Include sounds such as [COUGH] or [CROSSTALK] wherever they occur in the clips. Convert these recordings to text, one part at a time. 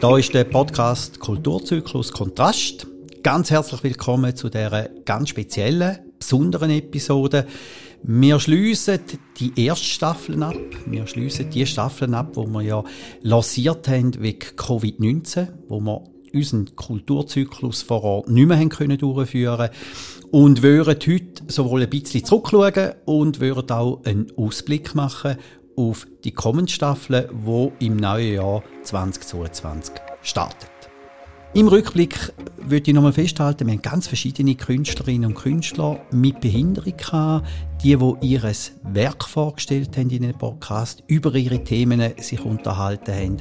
Da ist der Podcast Kulturzyklus Kontrast. Ganz herzlich willkommen zu dieser ganz speziellen, besonderen Episode. Wir schließen die erste Staffel ab. Wir schließen die Staffeln ab, wo wir ja lanciert haben wegen Covid-19, wo wir unseren Kulturzyklus vor Ort nicht mehr haben können durchführen und würden heute sowohl ein bisschen zurückschauen und würden auch einen Ausblick machen auf die kommende Staffel, wo im neuen Jahr 2022 startet. Im Rückblick würde ich nochmal festhalten, wir haben ganz verschiedene Künstlerinnen und Künstler mit Behinderung gehabt, die, die ihr Werk vorgestellt haben in einem Podcast, über ihre Themen sich unterhalten haben,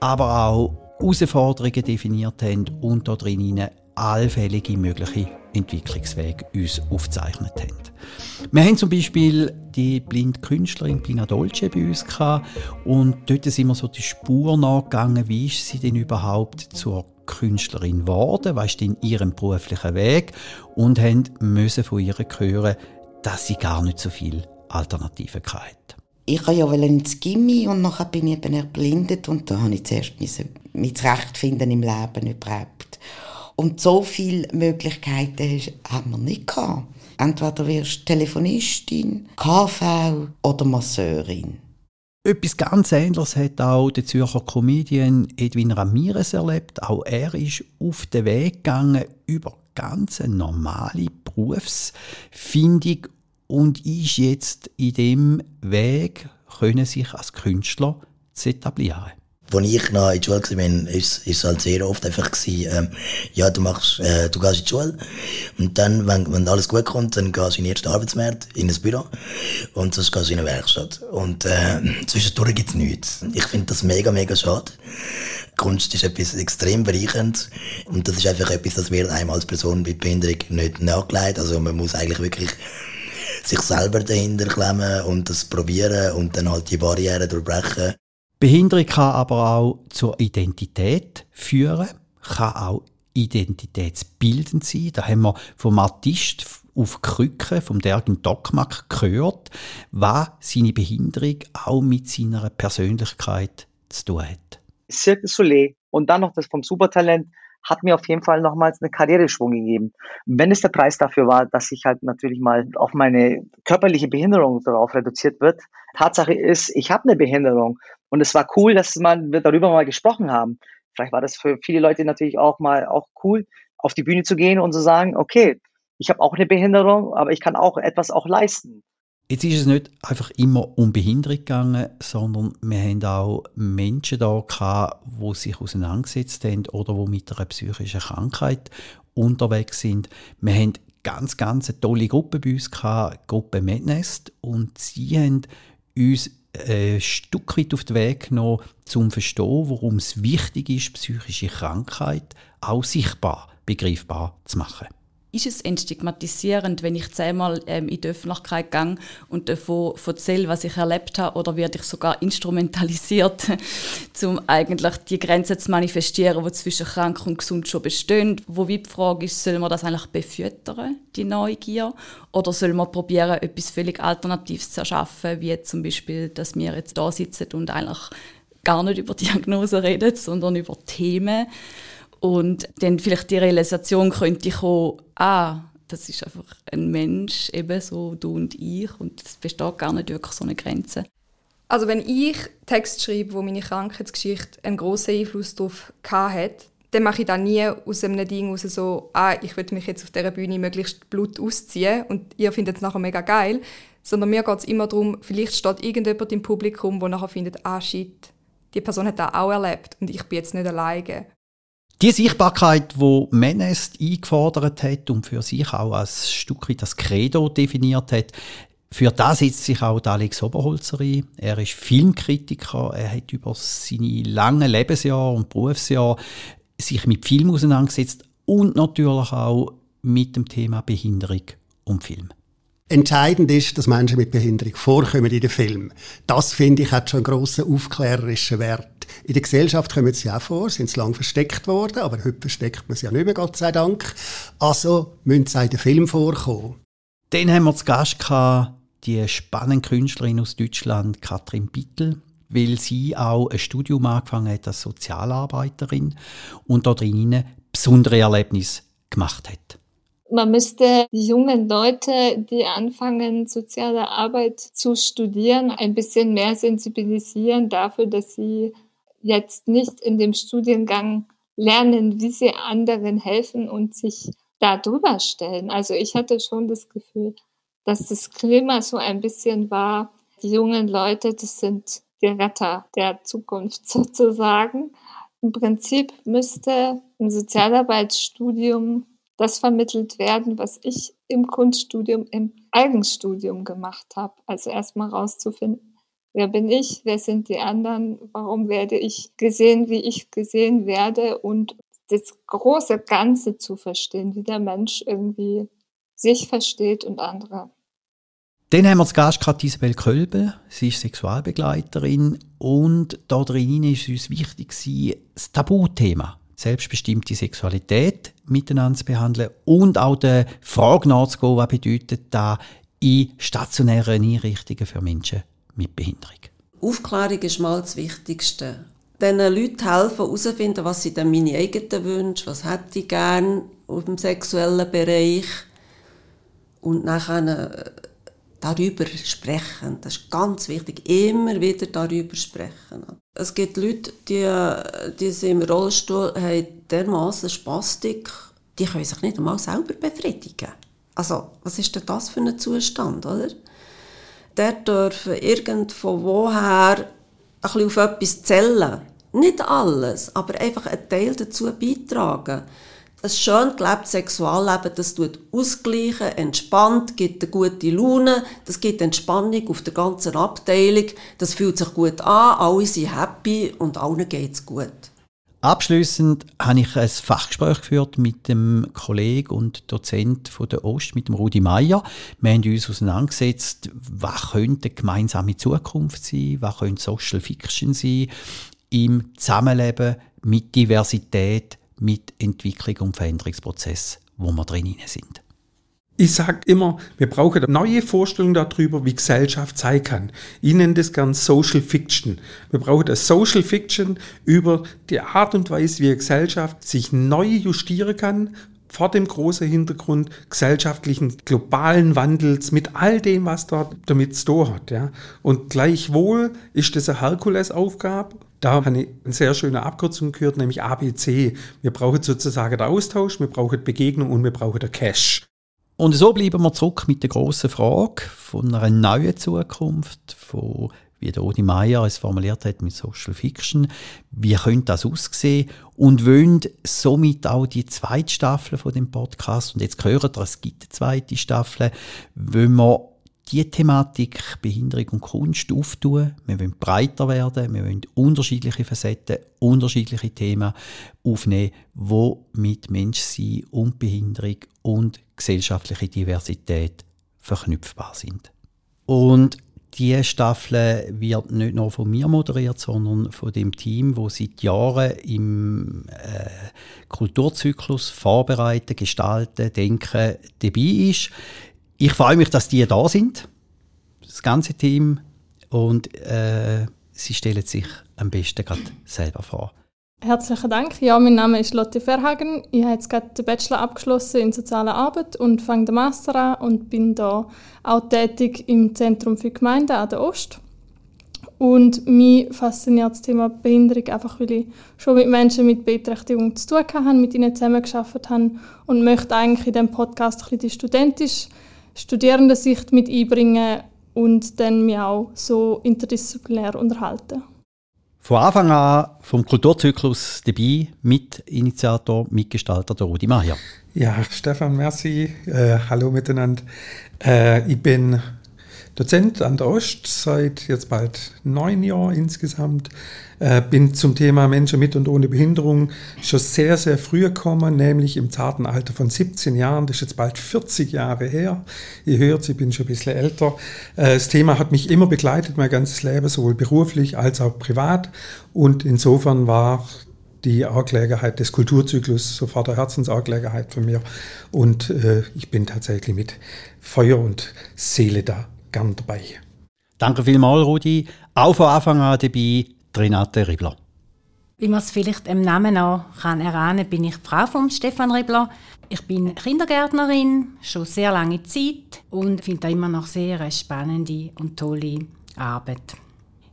aber auch Herausforderungen definiert haben und da drin allfällige mögliche Entwicklungswege uns aufgezeichnet haben. Wir haben zum Beispiel die blinde Künstlerin Pina Dolce bei uns gehabt und dort sind wir so die Spur nachgegangen, wie ist sie denn überhaupt zur Künstlerin geworden, was ist denn ihrem beruflichen Weg und haben müssen von ihr hören, dass sie gar nicht so viel Alternativen hat. Ich habe ja ins Gimmi und nachher bin ich eben erblindet und da habe ich zuerst mich zurechtfinden im Leben überhaupt. Und so viele Möglichkeiten haben wir nicht gehabt. Entweder wirst du Telefonistin, KV oder Masseurin. Etwas ganz Ähnliches hat auch der Zürcher Comedian Edwin Ramirez erlebt. Auch er ist auf den Weg gegangen über ganz normale Berufsfindung und ist jetzt in dem Weg, können sich als Künstler zu etablieren. Als ich noch in der Schule war, ist es halt sehr oft einfach gewesen, ähm, ja, du machst, äh, du gehst in die Schule und dann, wenn, wenn alles gut kommt, dann gehst du in den ersten Arbeitsmarkt, in ein Büro und sonst gehst du in eine Werkstatt. Und äh, zwischendurch gibt es nichts. Ich finde das mega, mega schade. Kunst ist etwas extrem bereichernd und das ist einfach etwas, das wird einem als Person mit Behinderung nicht nachgelegt. Also man muss eigentlich wirklich sich selber dahinter klemmen und das probieren und dann halt die Barrieren durchbrechen. Behinderung kann aber auch zur Identität führen, kann auch identitätsbildend sein. Da haben wir vom Artist auf Krücken, vom Dergen Dockmack gehört, was seine Behinderung auch mit seiner Persönlichkeit zu tun hat. Cirque du Soleil und dann noch das vom Supertalent hat mir auf jeden Fall nochmals eine Karriereschwung gegeben. Wenn es der Preis dafür war, dass ich halt natürlich mal auf meine körperliche Behinderung darauf reduziert wird. Tatsache ist, ich habe eine Behinderung und es war cool, dass man, wir darüber mal gesprochen haben. Vielleicht war das für viele Leute natürlich auch mal auch cool, auf die Bühne zu gehen und zu sagen, okay, ich habe auch eine Behinderung, aber ich kann auch etwas auch leisten. Jetzt ist es nicht einfach immer um Behinderung gegangen, sondern wir haben auch Menschen da gehabt, die sich auseinandergesetzt haben oder die mit einer psychischen Krankheit unterwegs sind. Wir haben ganz, ganz eine tolle Gruppe bei uns gehabt, Gruppe Madness, und sie haben uns ein Stück weit auf den Weg genommen, um zu verstehen, warum es wichtig ist, psychische Krankheit auch sichtbar, begreifbar zu machen ist es entstigmatisierend, wenn ich zehnmal ähm, in die Öffentlichkeit gehe und davon erzähle, was ich erlebt habe, oder werde ich sogar instrumentalisiert, [LAUGHS] um eigentlich die Grenzen zu manifestieren, die zwischen krank und gesund schon bestehen. Wo wie die Frage ist, soll man das eigentlich befüttern, die Neugier, oder soll man probieren, etwas völlig Alternatives zu erschaffen, wie zum Beispiel, dass wir jetzt da sitzen und eigentlich gar nicht über Diagnosen reden, sondern über Themen, und dann vielleicht die Realisation könnte kommen, ah, das ist einfach ein Mensch, eben so du und ich. Und es besteht gar nicht wirklich so eine Grenze. Also wenn ich Text schreibe, wo meine Krankheitsgeschichte einen grossen Einfluss darauf hat, dann mache ich das nie aus einem Ding aus so, ah, ich will mich jetzt auf dieser Bühne möglichst Blut ausziehen und ihr findet es nachher mega geil. Sondern mir geht es immer darum, vielleicht steht irgendjemand im Publikum, der nachher findet, ah shit, die Person hat das auch erlebt und ich bin jetzt nicht alleine. Die Sichtbarkeit, die Menest eingefordert hat und für sich auch als Stück wie das Credo definiert hat, für das setzt sich auch Alex Oberholzer ein. Er ist Filmkritiker. Er hat über seine langen Lebensjahre und Berufsjahre sich mit Film auseinandergesetzt und natürlich auch mit dem Thema Behinderung und Film. Entscheidend ist, dass Menschen mit Behinderung vorkommen in den Film. Das, finde ich, hat schon einen grossen aufklärerischen Wert. In der Gesellschaft kommen sie auch vor, sind sie lange versteckt worden, aber heute versteckt man sie ja nicht mehr, Gott sei Dank. Also müssen sie in den Film vorkommen. Dann haben wir zu Gast gehabt, die spannende Künstlerin aus Deutschland, Katrin Bittel. weil sie auch ein Studium angefangen hat als Sozialarbeiterin und dort drinnen besondere Erlebnisse gemacht hat. Man müsste die jungen Leute, die anfangen, soziale Arbeit zu studieren, ein bisschen mehr sensibilisieren dafür, dass sie jetzt nicht in dem Studiengang lernen, wie sie anderen helfen und sich da drüber stellen. Also ich hatte schon das Gefühl, dass das Klima so ein bisschen war, die jungen Leute, das sind die Retter der Zukunft [LAUGHS] sozusagen. Im Prinzip müsste ein Sozialarbeitsstudium das vermittelt werden, was ich im Kunststudium, im Eigenstudium gemacht habe. Also erstmal rauszufinden, wer bin ich, wer sind die anderen, warum werde ich gesehen, wie ich gesehen werde und das große Ganze zu verstehen, wie der Mensch irgendwie sich versteht und andere. Dann haben wir zu Gast gerade Isabel Kölbe. Sie ist Sexualbegleiterin und da drin ist uns wichtig das Tabuthema selbstbestimmte Sexualität miteinander zu behandeln und auch der Frage nachzugehen, was bedeutet das in stationären Einrichtungen für Menschen mit Behinderung. Aufklärung ist mal das Wichtigste. Den Leuten helfen, herauszufinden, was sind denn meine eigenen Wünsche, was hätte ich gerne im sexuellen Bereich und nachher darüber sprechen. Das ist ganz wichtig. Immer wieder darüber sprechen. Es gibt Leute, die, die sind im Rollstuhl haben dermaßen Spastik, die können sich nicht einmal selber befriedigen. Also, was ist denn das für ein Zustand, oder? Der dürfen irgendwo woher ein bisschen auf etwas zählen. Nicht alles, aber einfach einen Teil dazu beitragen ein schön gelebtes Sexualleben, das tut ausgleichen, entspannt, gibt eine gute Laune, das gibt Entspannung auf der ganzen Abteilung, das fühlt sich gut an, alle sind happy und allen geht es gut. Abschließend habe ich ein Fachgespräch geführt mit dem Kollegen und Dozent von der Ost, mit dem Rudi Meier. Wir haben uns auseinandergesetzt, was könnte eine gemeinsame Zukunft sein, was könnte Social Fiction sein im Zusammenleben mit Diversität, mit Entwicklung und Veränderungsprozess, wo wir drin sind. Ich sage immer, wir brauchen eine neue Vorstellung darüber, wie Gesellschaft sein kann. Ich nenne das gern Social Fiction. Wir brauchen eine Social Fiction über die Art und Weise, wie Gesellschaft sich neu justieren kann, vor dem großen Hintergrund gesellschaftlichen globalen Wandels mit all dem, was dort damit zu hat. Ja. Und gleichwohl ist das eine Herkulesaufgabe da habe ich eine sehr schöne Abkürzung gehört, nämlich ABC. Wir brauchen sozusagen den Austausch, wir brauchen Begegnung und wir brauchen den Cash. Und so bleiben wir zurück mit der großen Frage von einer neuen Zukunft, von wie der Odi Meier es formuliert hat mit Social Fiction. Wie könnte das aussehen? Und wollen somit auch die zweite Staffel von dem Podcast, und jetzt gehört es gibt eine zweite Staffel, wollen wir die Thematik Behinderung und Kunst auftun. Wir wollen breiter werden, wir wollen unterschiedliche Facetten, unterschiedliche Themen aufnehmen, wo mit Menschsein und Behinderung und gesellschaftliche Diversität verknüpfbar sind. Und die Staffel wird nicht nur von mir moderiert, sondern von dem Team, wo seit Jahren im äh, Kulturzyklus vorbereiten, gestalten, denken dabei ist. Ich freue mich, dass die da sind, das ganze Team, und äh, sie stellen sich am besten gerade selber vor. Herzlichen Dank. Ja, mein Name ist Lotte Verhagen. Ich habe jetzt gerade den Bachelor abgeschlossen in sozialer Arbeit und fange den Master an und bin da auch tätig im Zentrum für Gemeinden an der Ost. Und mich fasziniert das Thema Behinderung einfach, weil ich schon mit Menschen mit Beeinträchtigung zu tun habe, mit ihnen zusammengearbeitet habe und möchte eigentlich in diesem Podcast ein bisschen die studentische Studierendensicht mit einbringen und dann mich auch so interdisziplinär unterhalten. Von Anfang an vom Kulturzyklus dabei, Mitinitiator, Mitgestalter der Rudi Mayer. Ja, Stefan, merci. Äh, hallo miteinander. Äh, ich bin Dozent an der Ost seit jetzt bald neun Jahren insgesamt. Äh, bin zum Thema Menschen mit und ohne Behinderung schon sehr, sehr früh gekommen, nämlich im zarten Alter von 17 Jahren. Das ist jetzt bald 40 Jahre her. Ihr hört, ich bin schon ein bisschen älter. Äh, das Thema hat mich immer begleitet, mein ganzes Leben, sowohl beruflich als auch privat. Und insofern war die Angelegenheit des Kulturzyklus sofort eine Herzensangelegenheit von mir. Und äh, ich bin tatsächlich mit Feuer und Seele da gern dabei. Danke vielmals, Rudi. Auch von Anfang an dabei Renate Ribler. Wie man es vielleicht im Namen auch kann erahnen, bin ich die Frau von Stefan Ribler. Ich bin Kindergärtnerin, schon sehr lange Zeit und finde immer noch sehr eine spannende und tolle Arbeit.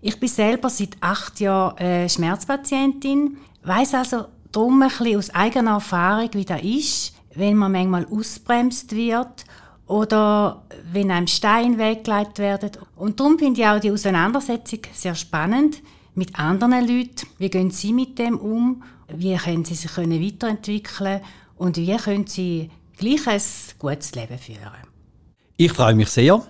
Ich bin selber seit acht Jahren äh, Schmerzpatientin, weiß also darum ein bisschen aus eigener Erfahrung, wie das ist, wenn man manchmal ausbremst wird oder wenn einem Stein weggelegt werden. Und darum finde ich auch die Auseinandersetzung sehr spannend mit anderen Leuten. Wie gehen sie mit dem um? Wie können sie sich weiterentwickeln? Und wie können sie gleich ein gutes Leben führen? Ich freue mich sehr,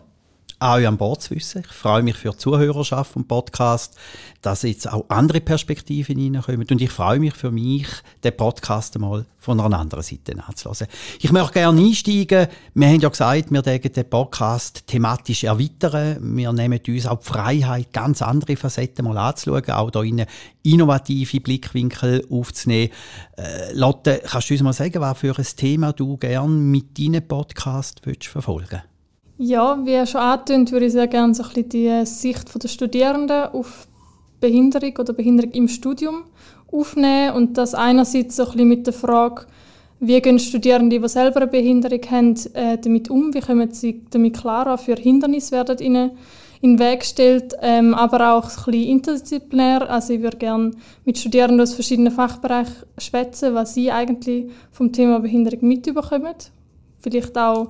auch an Bord zu wissen. Ich freue mich für die Zuhörerschaft vom Podcast, dass jetzt auch andere Perspektiven reinkommen. Und ich freue mich für mich, den Podcast mal von einer anderen Seite anzuhören. Ich möchte gerne einsteigen. Wir haben ja gesagt, wir denken den Podcast thematisch erweitern. Wir nehmen uns auch die Freiheit, ganz andere Facetten mal anzuschauen, auch da in innovative Blickwinkel aufzunehmen. Äh, Lotte, kannst du uns mal sagen, was für ein Thema du gerne mit deinem Podcast verfolgen willst? Ja, wie schon angetönt, würde ich sehr gerne so ein bisschen die Sicht der Studierenden auf Behinderung oder Behinderung im Studium aufnehmen und das einerseits so ein bisschen mit der Frage, wie gehen Studierende, die selber eine Behinderung haben, äh, damit um, wie kommen sie damit klar, für Hindernisse werden ihnen in den Weg gestellt, ähm, aber auch ein bisschen interdisziplinär. Also ich würde gerne mit Studierenden aus verschiedenen Fachbereichen schwätzen, was sie eigentlich vom Thema Behinderung mitbekommen. Vielleicht auch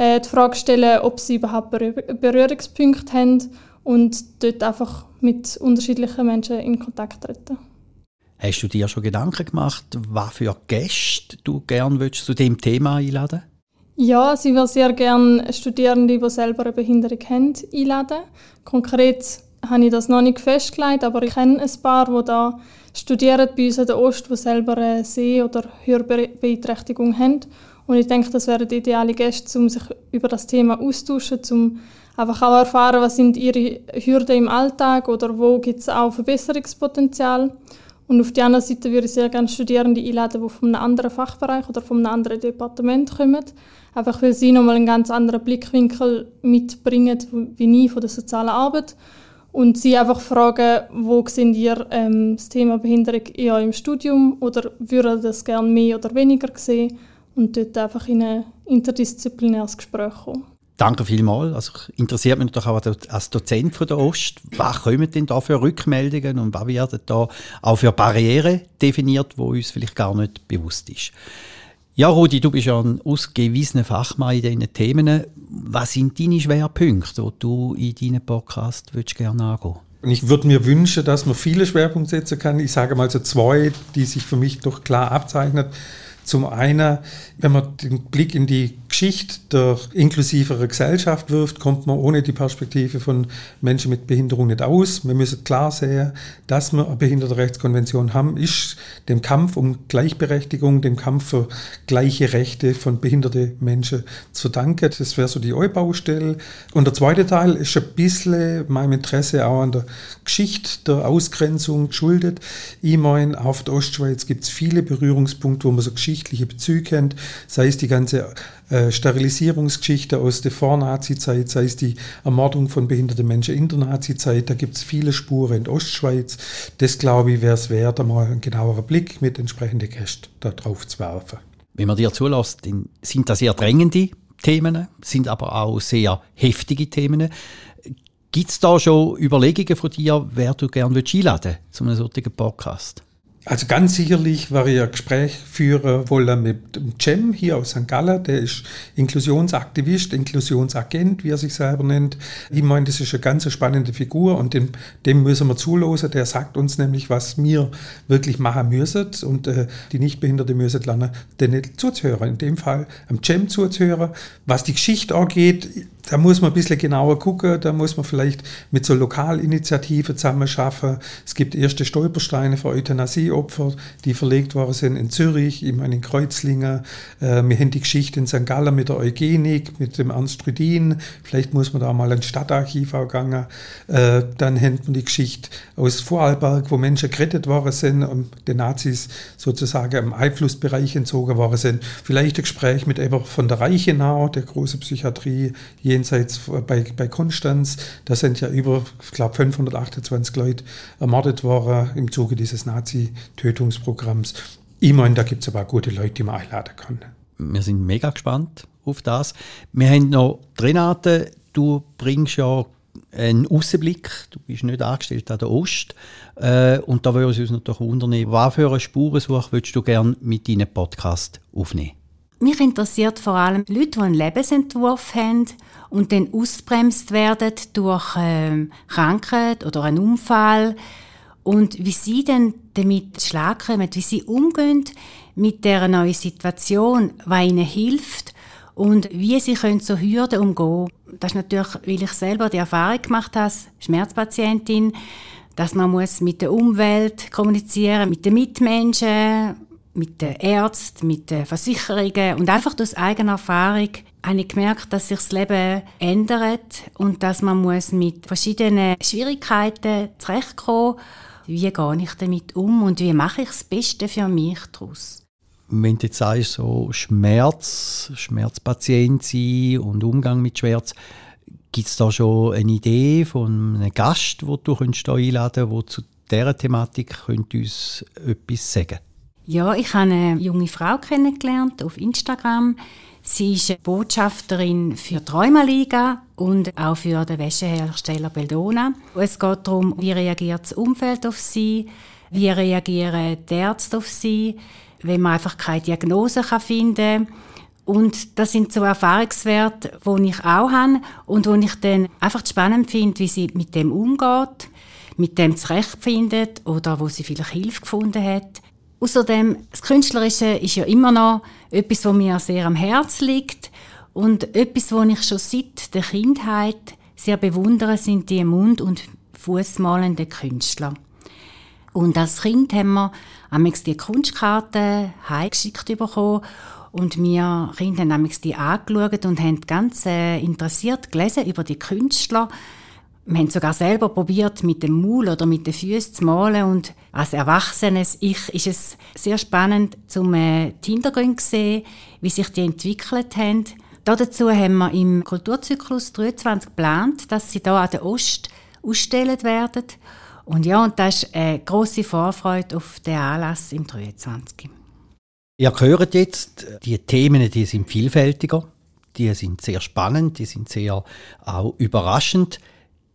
die Frage stellen, ob sie überhaupt Berührungspunkte haben und dort einfach mit unterschiedlichen Menschen in Kontakt treten. Hast du dir schon Gedanken gemacht, was für Gäste du gerne zu dem Thema einladen Ja, ich würde sehr gerne Studierende, die selber eine Behinderung haben, einladen. Konkret habe ich das noch nicht festgelegt, aber ich kenne ein paar, die da studieren bei uns an der Ost, die selber eine Seh- oder Hörbeeinträchtigung haben und ich denke, das wären ideale Gäste, um sich über das Thema austauschen, um einfach auch erfahren, was sind ihre Hürden im Alltag oder wo gibt es auch Verbesserungspotenzial. Und auf der anderen Seite würde ich sehr gerne Studierende einladen, die von einem anderen Fachbereich oder von einem anderen Departement kommen. Einfach weil sie nochmal einen ganz anderen Blickwinkel mitbringen, wie ich von der sozialen Arbeit. Und sie einfach fragen, wo sind ihr ähm, das Thema Behinderung eher im Studium oder würden das gerne mehr oder weniger sehen? Und dort einfach in ein interdisziplinäres Gespräch kommen. Danke vielmals. Also interessiert mich natürlich auch als Dozent von der Ost, was kommen denn da für Rückmeldungen und was werden da auch für Barrieren definiert, wo uns vielleicht gar nicht bewusst ist. Ja, Rudi, du bist ja ein ausgewiesener Fachmann in diesen Themen. Was sind deine Schwerpunkte, die du in deinem Podcast gerne angehen und ich würde mir wünschen, dass man viele Schwerpunkte setzen kann. Ich sage mal so zwei, die sich für mich doch klar abzeichnen. Zum einen, wenn man den Blick in die Geschichte der inklusiveren Gesellschaft wirft, kommt man ohne die Perspektive von Menschen mit Behinderung nicht aus. Wir müssen klar sehen, dass wir eine Behindertenrechtskonvention haben, ist dem Kampf um Gleichberechtigung, dem Kampf für gleiche Rechte von behinderten Menschen zu danken. Das wäre so die Eu-Baustelle. Und der zweite Teil ist ein bisschen meinem Interesse auch an der Geschichte der Ausgrenzung geschuldet. Ich meine, auf der Ostschweiz gibt es viele Berührungspunkte, wo man so geschichtliche Bezüge kennt, sei es die ganze äh, Sterilisierungsgeschichte aus der Vor-Nazi-Zeit, sei es die Ermordung von behinderten Menschen in der Nazi-Zeit. Da gibt es viele Spuren in der Ostschweiz. Das, glaube ich, wäre es wert, einmal einen genaueren Blick mit entsprechenden Gästen darauf zu werfen. Wenn man dir zulässt, sind das sehr drängende Themen, sind aber auch sehr heftige Themen. Gibt es da schon Überlegungen von dir, wer du gerne einladen willst zu einem solchen Podcast? Also ganz sicherlich werde ich ein Gespräch führen wollen mit Cem hier aus St. Gallen. Der ist Inklusionsaktivist, Inklusionsagent, wie er sich selber nennt. Ich meine, das ist eine ganz spannende Figur und dem, dem müssen wir zulosen. Der sagt uns nämlich, was wir wirklich machen müssen und äh, die Nichtbehinderte müssen lernen, denen zuzuhören. In dem Fall am Cem zuzuhören. Was die Geschichte angeht, da muss man ein bisschen genauer gucken, da muss man vielleicht mit so Lokalinitiativen zusammen schaffen. Es gibt erste Stolpersteine für Euthanasieopfer, die verlegt worden sind in Zürich, ich meine in Kreuzlingen. Äh, wir haben die Geschichte in St. Gallen mit der Eugenik, mit dem Ernst Rüdin. Vielleicht muss man da mal ein Stadtarchiv gehen. Äh, dann haben wir die Geschichte aus Vorarlberg, wo Menschen gerettet worden sind und den Nazis sozusagen im Einflussbereich entzogen worden sind. Vielleicht ein Gespräch mit Eber von der Reichenau, der große Psychiatrie jenseits bei, bei Konstanz. Da sind ja über, ich glaube, 528 Leute ermordet worden im Zuge dieses Nazi-Tötungsprogramms. Ich meine, da gibt es aber gute Leute, die man einladen kann. Wir sind mega gespannt auf das. Wir haben noch Renate, du bringst ja einen Außenblick. Du bist nicht angestellt an der Ost. Äh, und da würde es uns natürlich wundern, was für eine Spurensuche würdest du gerne mit deinem Podcast aufnehmen? Mich interessiert vor allem Leute, die einen Lebensentwurf haben und dann ausbremst werden durch äh, Krankheit oder einen Unfall. Und wie sie dann damit Schlag kommen, wie sie umgehen mit der neuen Situation, was ihnen hilft und wie sie können so Hürden umgehen. Das ist natürlich, weil ich selber die Erfahrung gemacht habe, Schmerzpatientin, dass man muss mit der Umwelt kommunizieren, mit den Mitmenschen, mit den Ärzten, mit den Versicherungen und einfach aus eigener Erfahrung habe ich gemerkt, dass sich das Leben ändert und dass man muss mit verschiedenen Schwierigkeiten zurechtkommen Wie gehe ich damit um und wie mache ich das Beste für mich daraus? Wenn du jetzt sagst, so Schmerz, Schmerzpatient sein und Umgang mit Schmerz, gibt es da schon eine Idee von einem Gast, den du hier einladen könntest, der zu dieser Thematik uns etwas sagen könnte? Ja, ich habe eine junge Frau kennengelernt auf Instagram. Sie ist Botschafterin für die Rheumaliga und auch für den Wäschehersteller Beldona. Es geht darum, wie reagiert das Umfeld auf sie, wie reagieren die Ärzte auf sie, wenn man einfach keine Diagnose finden kann. Und das sind so Erfahrungswerte, die ich auch habe und wo ich dann einfach spannend finde, wie sie mit dem umgeht, mit dem zurechtfindet oder wo sie vielleicht Hilfe gefunden hat. Außerdem, das Künstlerische ist ja immer noch etwas, was mir sehr am Herzen liegt und etwas, was ich schon seit der Kindheit sehr bewundere, sind die Mund- und Fußmalenden Künstler. Und als Kind haben wir amigs die Kunstkarten heimgeschickt bekommen und wir Kinder haben die angeschaut und haben ganz äh, interessiert gelesen über die Künstler wir haben sogar selber probiert, mit dem Maul oder mit den Füßen zu malen. Und als erwachsenes Ich ist es sehr spannend, zum äh, zu sehen, wie sich die entwickelt haben. Dazu haben wir im Kulturzyklus 23 geplant, dass sie da an der Ost ausgestellt werden. Und ja, und das ist eine grosse Vorfreude auf den Anlass im 23. Ihr hört jetzt, die Themen die sind vielfältiger, die sind sehr spannend, die sind sehr auch überraschend.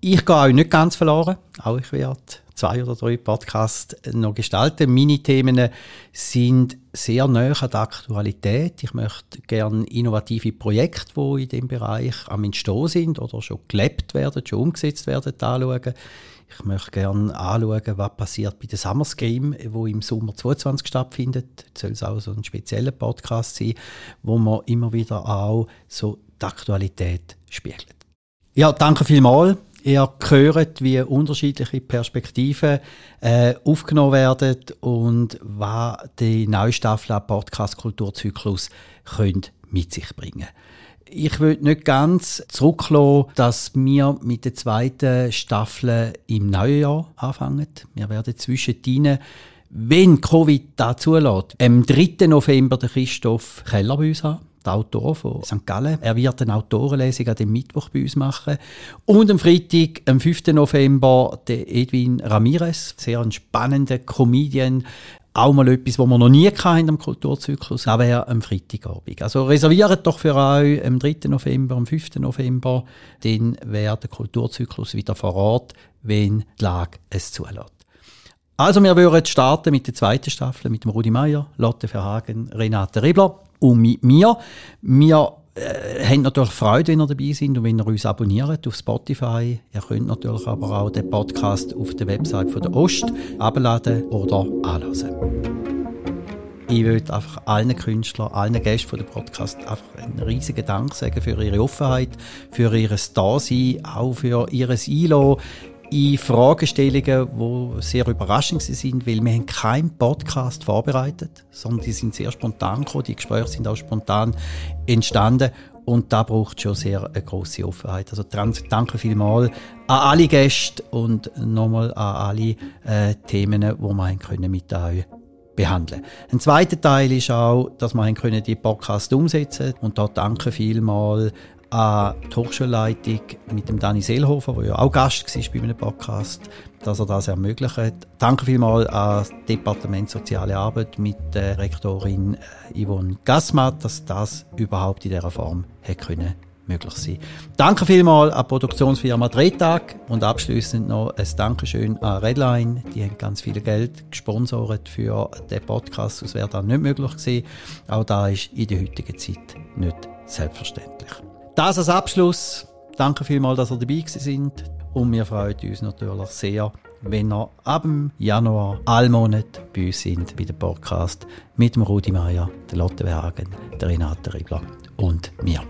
Ich gehe auch nicht ganz verloren. Auch ich werde zwei oder drei Podcasts noch gestalten. Meine Themen sind sehr nah an der Aktualität. Ich möchte gerne innovative Projekte, die in dem Bereich am Entstehen sind oder schon gelebt werden, schon umgesetzt werden, anschauen. Ich möchte gerne anschauen, was passiert bei der Summer Game, wo im Sommer 2022 stattfindet. Es soll es auch so ein spezieller Podcast sein, wo man immer wieder auch so die Aktualität spiegelt. Ja, danke vielmals Ihr hört, wie unterschiedliche Perspektiven äh, aufgenommen werden und was die neue Staffel Podcast Kulturzyklus mit sich bringen ich will nicht ganz zurücklassen, dass wir mit der zweiten Staffel im neuen Jahr anfangen. Wir werden zwischendrin, wenn Covid dazu zulässt, am 3. November den Christoph Keller bei uns haben der Autor von St. Gallen. Er wird eine Autorenlesung an dem Mittwoch bei uns machen. Und am Freitag, am 5. November, der Edwin Ramirez, sehr ein spannender Comedian, auch mal etwas, was wir noch nie hatten am Kulturzyklus, das wäre am Freitagabend. Also reserviert doch für euch am 3. November, am 5. November, dann wäre der Kulturzyklus wieder vor Ort, wenn die Lage es zulässt. Also wir würden starten mit der zweiten Staffel mit dem Rudi Meier, Lotte Verhagen, Renate Rebler und mit mir. Wir äh, haben natürlich Freude, wenn ihr dabei seid und wenn ihr uns abonniert auf Spotify. Ihr könnt natürlich aber auch den Podcast auf der Website von der Ost abladen oder anlassen. Ich würde einfach allen Künstlern, allen Gästen von dem Podcast einfach einen riesigen Dank sagen für ihre Offenheit, für ihr Dasein, auch für ihr Einlassen in Fragestellungen, die sehr überraschend sind, weil wir haben keinen Podcast vorbereitet, sondern die sind sehr spontan gekommen, die Gespräche sind auch spontan entstanden und da braucht schon sehr eine große Offenheit. Also danke vielmals an alle Gäste und nochmal an alle äh, Themen, die wir können mit euch behandeln. Ein zweiter Teil ist auch, dass wir können die Podcast umsetzen und da danke vielmals an die Hochschulleitung mit dem Dani Seelhofer, der ja auch Gast war bei meinem Podcast, dass er das ermöglicht. Danke vielmals an das Departement Soziale Arbeit mit der Rektorin äh, Yvonne Gassmat, dass das überhaupt in dieser Form hätte können möglich sein. Danke vielmals an die Produktionsfirma Drehtag und abschließend noch ein Dankeschön an Redline. Die haben ganz viel Geld gesponsert für den Podcast. Das wäre dann nicht möglich gewesen. Auch da ist in der heutigen Zeit nicht selbstverständlich. Das als Abschluss. Danke vielmals, dass ihr dabei sind. Und wir freuen uns natürlich sehr, wenn ihr ab dem Januar alle Monate bei uns sind, bei dem Podcast mit dem Rudi Meier, der Lotte Verhagen, der Renate Riegler und mir.